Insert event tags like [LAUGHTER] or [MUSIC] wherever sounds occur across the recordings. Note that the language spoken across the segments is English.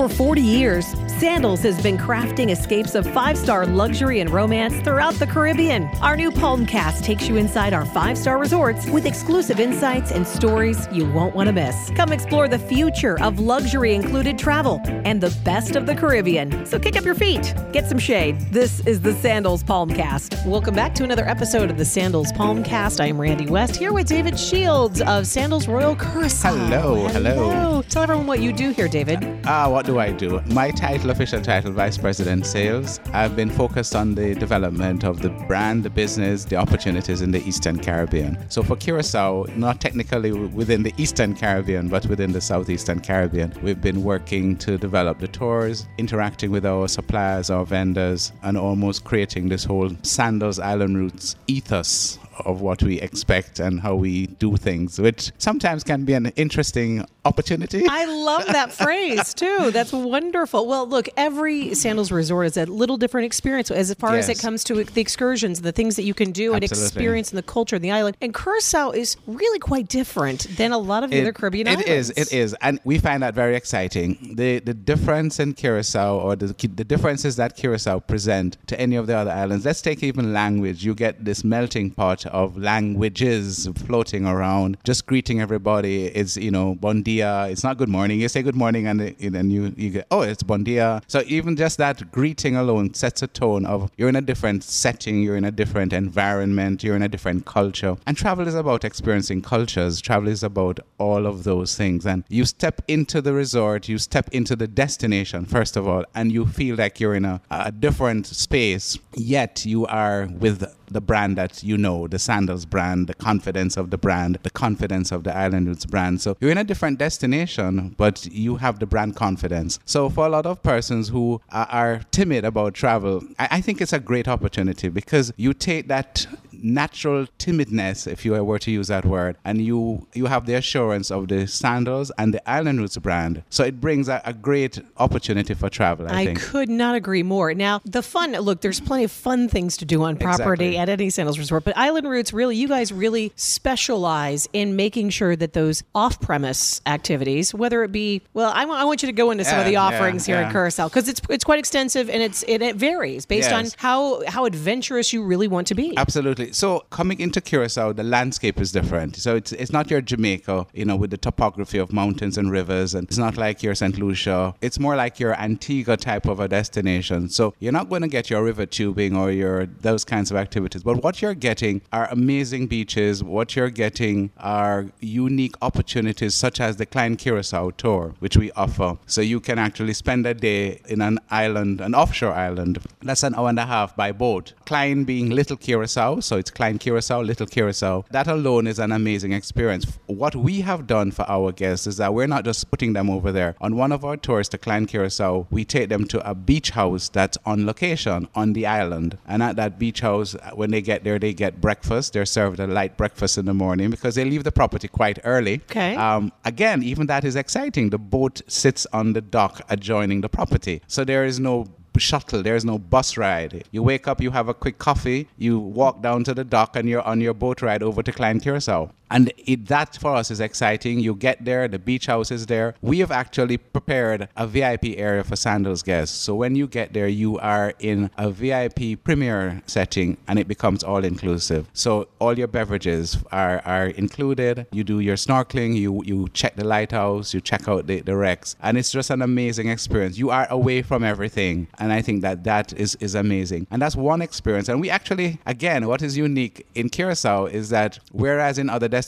For 40 years, Sandals has been crafting escapes of five star luxury and romance throughout the Caribbean. Our new Palmcast takes you inside our five star resorts with exclusive insights and stories you won't want to miss. Come explore the future of luxury included travel and the best of the Caribbean. So kick up your feet, get some shade. This is the Sandals Palmcast. Welcome back to another episode of the Sandals Palmcast. I am Randy West here with David Shields of Sandals Royal Curacao. Hello, hello. Tell everyone what you do here, David. Ah, what do I do? My title, official title, Vice President Sales. I've been focused on the development of the brand, the business, the opportunities in the Eastern Caribbean. So for Curacao, not technically within the Eastern Caribbean, but within the Southeastern Caribbean, we've been working to develop the tours, interacting with our suppliers, our vendors, and almost creating this whole Sandals Island Routes ethos of what we expect and how we do things, which sometimes can be an interesting opportunity. I love that [LAUGHS] phrase too. That's wonderful. Well, look, every Sandals resort is a little different experience as far yes. as it comes to the excursions, the things that you can do Absolutely. and experience in the culture of the island. And Curacao is really quite different than a lot of the it, other Caribbean it islands. It is. It is, and we find that very exciting. The the difference in Curacao or the the differences that Curacao present to any of the other islands. Let's take even language. You get this melting pot of languages floating around, just greeting everybody. It's you know bon dia. It's not good morning. You say good morning, and then you you get oh it's bon dia. So even just that greeting alone sets a tone of you're in a different setting, you're in a different environment, you're in a different culture. And travel is about experiencing cultures. Travel is about all of those things. And you step into the resort, you step into the destination first of all, and you feel like you're in a, a different space. Yet you are with the brand that you know, the Sandals brand, the confidence of the brand, the confidence of the Island Routes brand. So you're in a different destination, but you have the brand confidence. So for a lot of persons who are, timid about travel, I, I think it's a great opportunity because you take that natural timidness, if you were to use that word, and you you have the assurance of the sandals and the Island Routes brand. So it brings a, a great opportunity for travel. I, I could not agree more. Now the fun look, there's plenty of fun things to do on property exactly. at any sandals resort, but Island Routes really, you guys really specialize in making sure that those off-premise activities, whether it be well, I, w- I want you to go into some yeah, of the offerings yeah, here yeah. in Curacao because it's it's quite extensive and it's it, it varies based yes. on how how adventurous you really want to be. Absolutely. So coming into Curacao, the landscape is different. So it's it's not your Jamaica, you know, with the topography of mountains and rivers, and it's not like your St. Lucia. It's more like your Antigua type of a destination. So you're not going to get your river tubing or your those kinds of activities. But what you're getting are amazing beaches. What you're getting are unique opportunities such as the Klein Curacao tour, which we offer. So you can actually spend a day in an island, an offshore island. That's an hour and a half by boat. Klein being Little Curacao, so it's Klein Curacao, Little Curacao. That alone is an amazing experience. What we have done for our guests is that we're not just putting them over there. On one of our tours to Klein Curacao, we take them to a beach house that's on location on the island. And at that beach house, when they get there, they get breakfast. They're served a light breakfast in the morning because they leave the property quite early. Okay. Um, again, even that is exciting. The boat sits on the dock adjoining the property. So there is no shuttle. There's no bus ride. You wake up, you have a quick coffee, you walk down to the dock, and you're on your boat ride over to Klein Curacao. And it, that for us is exciting. You get there, the beach house is there. We have actually prepared a VIP area for Sandals guests. So when you get there, you are in a VIP premier setting and it becomes all inclusive. So all your beverages are, are included. You do your snorkeling, you, you check the lighthouse, you check out the, the wrecks, and it's just an amazing experience. You are away from everything. And I think that that is, is amazing. And that's one experience. And we actually, again, what is unique in Curacao is that whereas in other destinations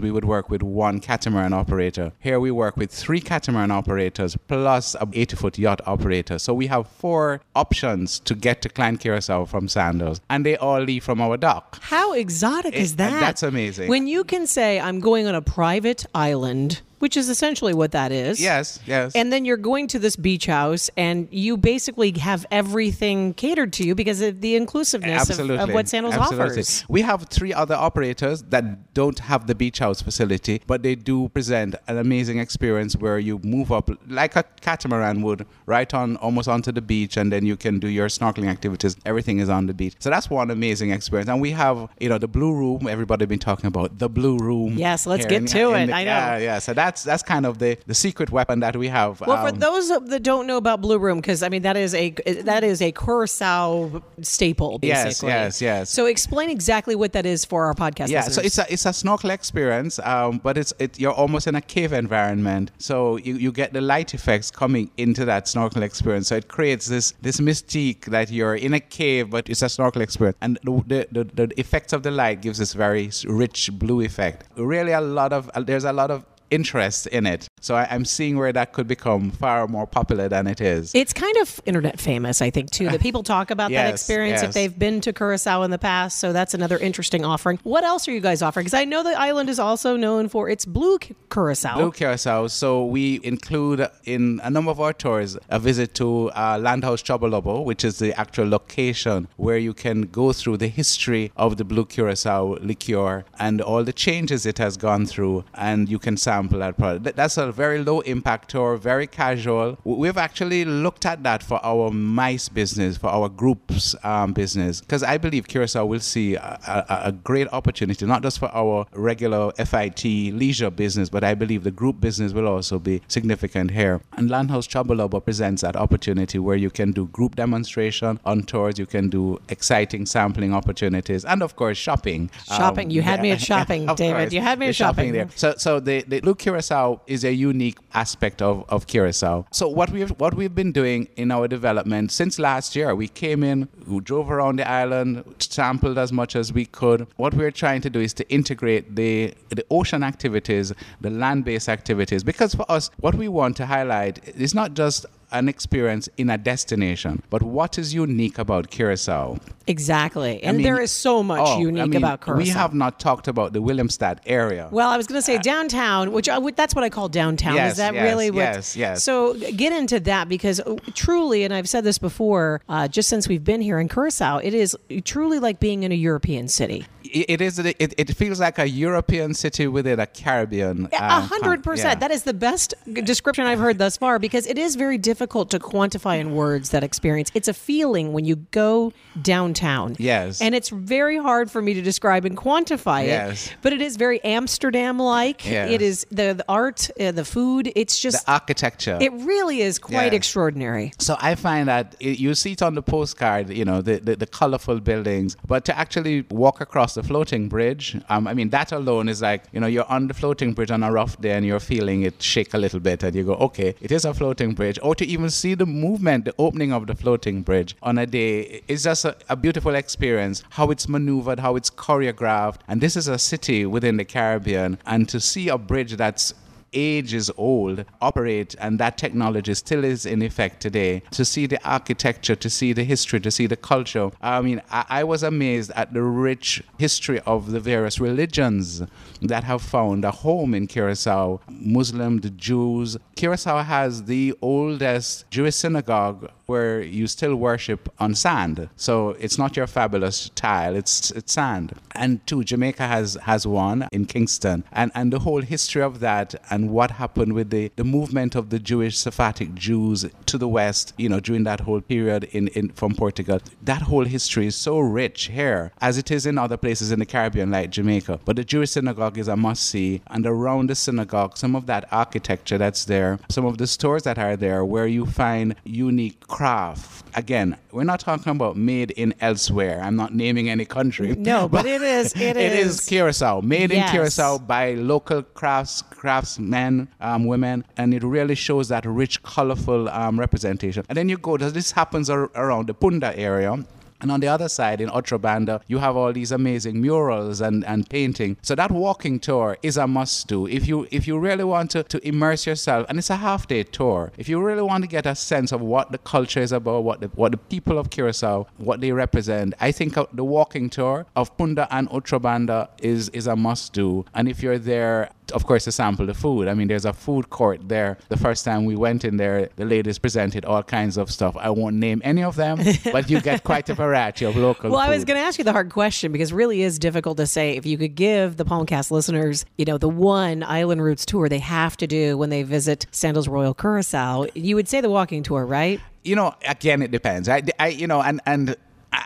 we would work with one catamaran operator. Here we work with three catamaran operators plus a 80 foot yacht operator. So we have four options to get to Klein Curacao from Sandals, and they all leave from our dock. How exotic it, is that? That's amazing. When you can say, I'm going on a private island which is essentially what that is. Yes, yes. And then you're going to this beach house, and you basically have everything catered to you because of the inclusiveness of, of, what Sandals Absolutely. offers. We have three other operators that don't have the beach house facility, but they do present an amazing experience where you move up like a catamaran would, right on almost onto the beach, and then you can do your snorkeling activities. Everything is on the beach. So that's one amazing experience. And we have, you know, the blue room. Everybody been talking about the blue room. Yes, let's get in, to in it. The, I know. Yeah, yeah. So that that's that's kind of the the secret weapon that we have. Well, for Um, those that don't know about Blue Room, because I mean that is a that is a curacao staple, Yes, basically. yes, yes. So explain exactly what that is for our podcast. yeah, so it's a it's a snorkel experience, um, but it's it you're almost in a cave environment. So you, you get the light effects coming into that snorkel experience. So it creates this this mystique that you're in a cave, but it's a snorkel experience, and the the, the, the effects of the light gives this very rich blue effect. Really, a lot of uh, there's a lot of interest in it. So I, I'm seeing where that could become far more popular than it is. It's kind of internet famous, I think, too. That people talk about that [LAUGHS] Yes, experience if they've been to Curacao in the past. So that's another interesting offering. What else are you guys offering? Because I know the island is also known for its blue Curacao. Blue Curacao. So we include in a number of our tours a visit to uh, Landhouse Chobolobo, which is the actual location where you can go through the history of the Blue Curacao liqueur and all the changes it has gone through, and you can sample that product. That's a very low impact tour, very casual. We've actually looked at that for our MICE business, for our groups um, business, because I believe Curacao will see a, a, a great opportunity, not just for our regular FIT leisure business, but I believe the group business will also be significant here. And Landhouse Chobolobo presents that opportunity where you can do group demonstration on tours, you can do exciting sampling opportunities, and of course shopping. Shopping. You had me at [LAUGHS] shopping, David. course. You had me at The shopping. there. So, so the, the Blue Curacao is a unique aspect of, of Curacao. So what we've what we've been doing in our development since last year, we came in, we drove around the island, sampled as much as we could. What we're trying to do is to integrate the the ocean activities, the land-based activities, because for us, what we want to highlight is not just an experience in a destination, but what is unique about Curacao. Exactly. And I mean, there is so much oh, unique I mean, about Curacao. We have not talked about the Willemstad area. Well, I was going to say downtown, which I would, that's what I call downtown. Yes, is that yes, really what? yes, yes. So get into that because uh, truly, and I've said this before, uh, just since we've been here in Curacao, it is truly like being in a European city. It it is. It, it feels like a European city within a Caribbean. A um, hundred percent. That is the best description I've heard thus far because it is very difficult to quantify in words that experience. It's a feeling when you go downtown. Yes. And it's very hard for me to describe and quantify it. Yes. But it is very Amsterdam like. Yes. It is the, the art, uh, the food. It's just. the architecture. it really is quite Yeah. extraordinary. So I find that it, you see it on the postcard, you know, the, the, the colorful buildings, but to actually walk across the floating bridge, um, I mean, that alone is like, you know, you're on the floating bridge on a rough day and you're feeling it shake a little bit and you go, okay, it is a floating bridge. Or to even see the movement, the opening of the floating bridge on a day is just a, a beautiful experience. How it's maneuvered, how it's choreographed. And this is a city within the Caribbean. And to see a bridge that's ages old operate and that technology still is in effect today to see the architecture to see the history to see the culture. I mean i, I was amazed at the rich history of the various religions that have found a home in curacao. Muslim the jews. Curacao has the oldest jewish synagogue where you still worship on sand so it's not your fabulous tile it's it's sand and two jamaica has has one in kingston and and the whole history of that and what happened with the, the movement of the Jewish Sephardic Jews to the west, you know, during that whole period in, in from Portugal. That whole history is so rich here as it is in other places in the Caribbean like Jamaica. But the Jewish synagogue is a must see and around the synagogue some of that architecture that's there, some of the stores that are there where you find unique craft. Again, we're not talking about made in elsewhere. I'm not naming any country. No, but [LAUGHS] it is. It It is. is Curacao, made Yes. in Curacao by local crafts craftsmen, um, women, and it really shows that rich, colorful um, representation. And then you go, this happens ar- around the Punda area. And on the other side, in Otrobanda, you have all these amazing murals and, and painting. So that walking tour is a must do. If you if you really want to, to immerse yourself, and it's a half day tour, if you really want to get a sense of what the culture is about, what the, what the people of Curacao, what they represent, I think uh, the walking tour of Punda and Otrobanda is, is a must do. And if you're there, of course, to sample the food. I mean, there's a food court there. The first time we went in there, the ladies presented all kinds of stuff. I won't name any of them, [LAUGHS] but you get quite a variety of local Well, I was going to ask you the hard question because it really is difficult to say if you could give the Palmcast listeners, you know, the one Island Routes tour they have to do when they visit Sandals Royal Curacao. You would say the walking tour, right? you know, again, it depends. I, I you know, and and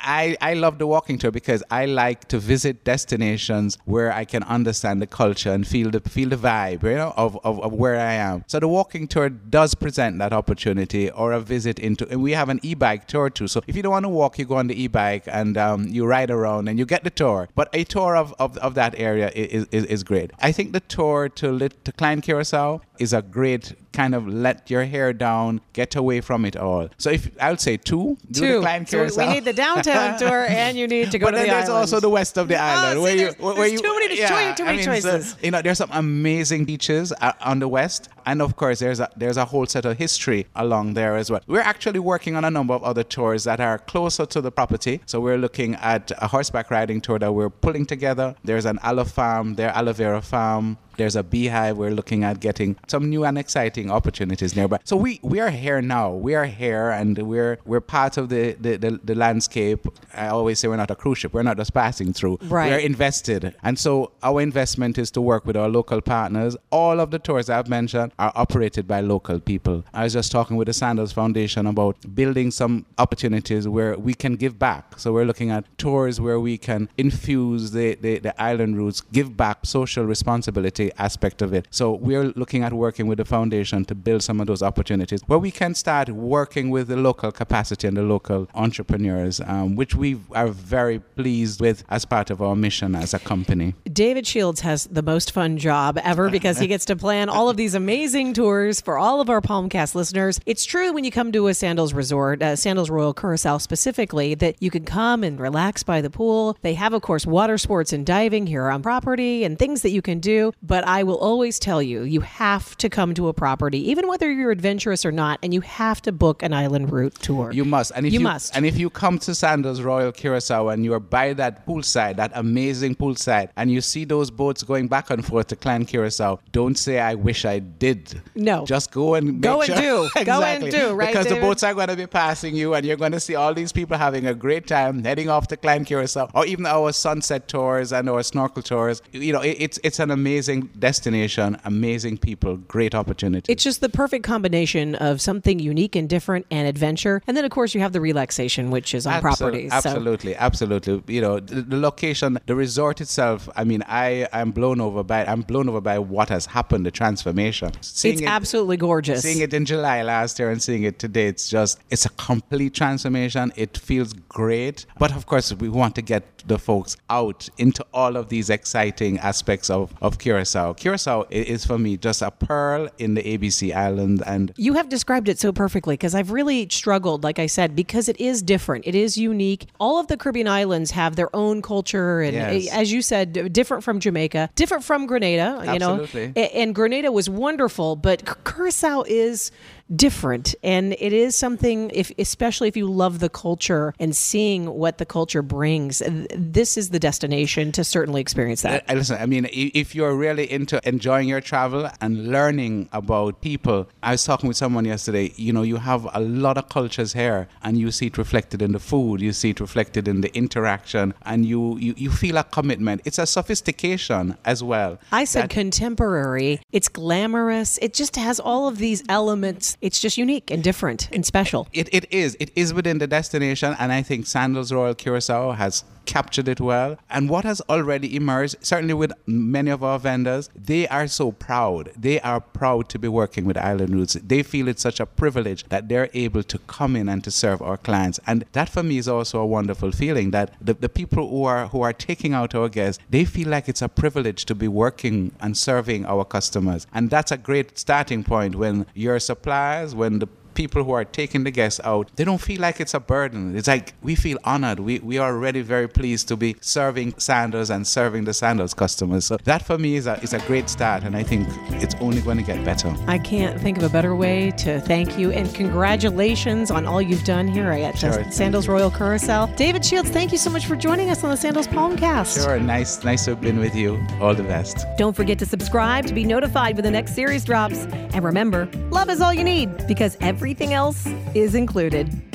I I, love the walking tour because I like to visit destinations where I can understand the culture and feel the feel the vibe, you know, of, of, of where I am. So the walking tour does present that opportunity or a visit into and we have an e-bike tour too. So if you don't want to walk, you go on the e-bike and um, you ride around and you get the tour. But a tour of, of, of that area is, is, is great. I think the tour to, Lit, to Klein Curacao is a great kind of let your hair down, get away from it all. So if I would say two, do Two. the Klein So Curacao. we need the downtown [LAUGHS] tour, and you need to go but to then the there's islands. also the west of the island see, where you there's- where there's you too many- there's too- too I many mean, so, choices. you know, there's some amazing beaches uh, on the west, and of course there's a there's a whole set of history along there as well. We're actually working on a number of other tours that are closer to the property. So we're looking at a horseback riding tour that we're pulling together. There's an aloe farm, there aloe vera farm. There's a beehive. We're looking at getting some new and exciting opportunities nearby. So we, we are here now. We are here, and we're we're part of the, the, the, the landscape. I always say we're not a cruise ship. We're not just passing through. Right. We're invested, and so our investment is to work with our local partners. All of the tours I've mentioned are operated by local people. I was just talking with the Sandals Foundation about building some opportunities where we can give back. So we're looking at tours where we can infuse the, the, the Island Routes, give back social responsibility aspect of it. So we're looking at working with the foundation to build some of those opportunities where we can start working with the local capacity and the local entrepreneurs, um, which we are very pleased with as part of our mission as a company. David Shields has the most fun job ever because he gets to plan all of these amazing tours for all of our Palmcast listeners. It's true when you come to a Sandals resort, uh, Sandals Royal Curacao specifically, that you can come and relax by the pool. They have, of course, water sports and diving here on property and things that you can do. But I will always tell you, you have to come to a property, even whether you're adventurous or not, and you have to book an island route tour. You must. And if You you, must. And if you come to Sandals Royal Curacao and you're by that poolside, that amazing poolside, and you see those boats going back and forth to Klein Curacao, don't say I wish I did. No. Just go and Go and sure- do. [LAUGHS] Go and do, right, Because David? the boats are going to be passing you and you're going to see all these people having a great time heading off to Klein Curacao or even our sunset tours and our snorkel tours. You know, it, it's it's an amazing destination, amazing people, great opportunity. It's just the perfect combination of something unique and different and adventure. And then, of course, you have the relaxation, which is on Absol- properties. So Absolutely, absolutely. You know, the, the location, the resort itself. I mean, I am blown over by. I'm blown over by what has happened. The transformation. Seeing it's it, absolutely gorgeous. Seeing it in July last year and seeing it today, it's just it's a complete transformation. It feels great, but of course, we want to get the folks out into all of these exciting aspects of, of Curacao. Curacao is for me just a pearl in the ABC island, and You have described it so perfectly because I've really struggled, like I said, because it is different. It is unique. All of the Caribbean islands have their own culture, and Yes. eh, as you said, different from Jamaica, different from Grenada. You know, Absolutely. A- and Grenada was wonderful, but Curacao is different, and it is something. If especially if you love the culture and seeing what the culture brings, this is the destination to certainly experience that. Uh, listen, I mean, if you're really into enjoying your travel and learning about people, I was talking with someone yesterday. You know, you have a lot of cultures here, and you see it reflected in the food, you see it reflected in the interaction, and you you, you feel a commitment. It's a sophistication as well. I said that- contemporary. It's glamorous. It just has all of these elements. It's just unique and different and special. It, it is. It is within the destination, and I think Sandals Royal Curacao has captured it well. And what has already emerged, certainly with many of our vendors, they are so proud. They are proud to be working with Island Routes. They feel it's such a privilege that they're able to come in and to serve our clients. And that for me is also a wonderful feeling that the, the people who are who are taking out our guests, they feel like it's a privilege to be working and serving our customers. And that's a great starting point when your suppliers, when the people who are taking the guests out, they don't feel like it's a burden. It's like we feel honored. We, we are already very pleased to be serving Sandals and serving the Sandals customers. So that for me is a, is a great start, and I think it's only going to get better. I can't think of a better way to thank you and congratulations on all you've done here at Sure. Sandals Royal Curacao. David Shields, thank you so much for joining us on the Sandals Palmcast. Sure, nice, nice to have been with you. All the best. Don't forget to subscribe to be notified when the next series drops. And remember, love is all you need because everything else is included.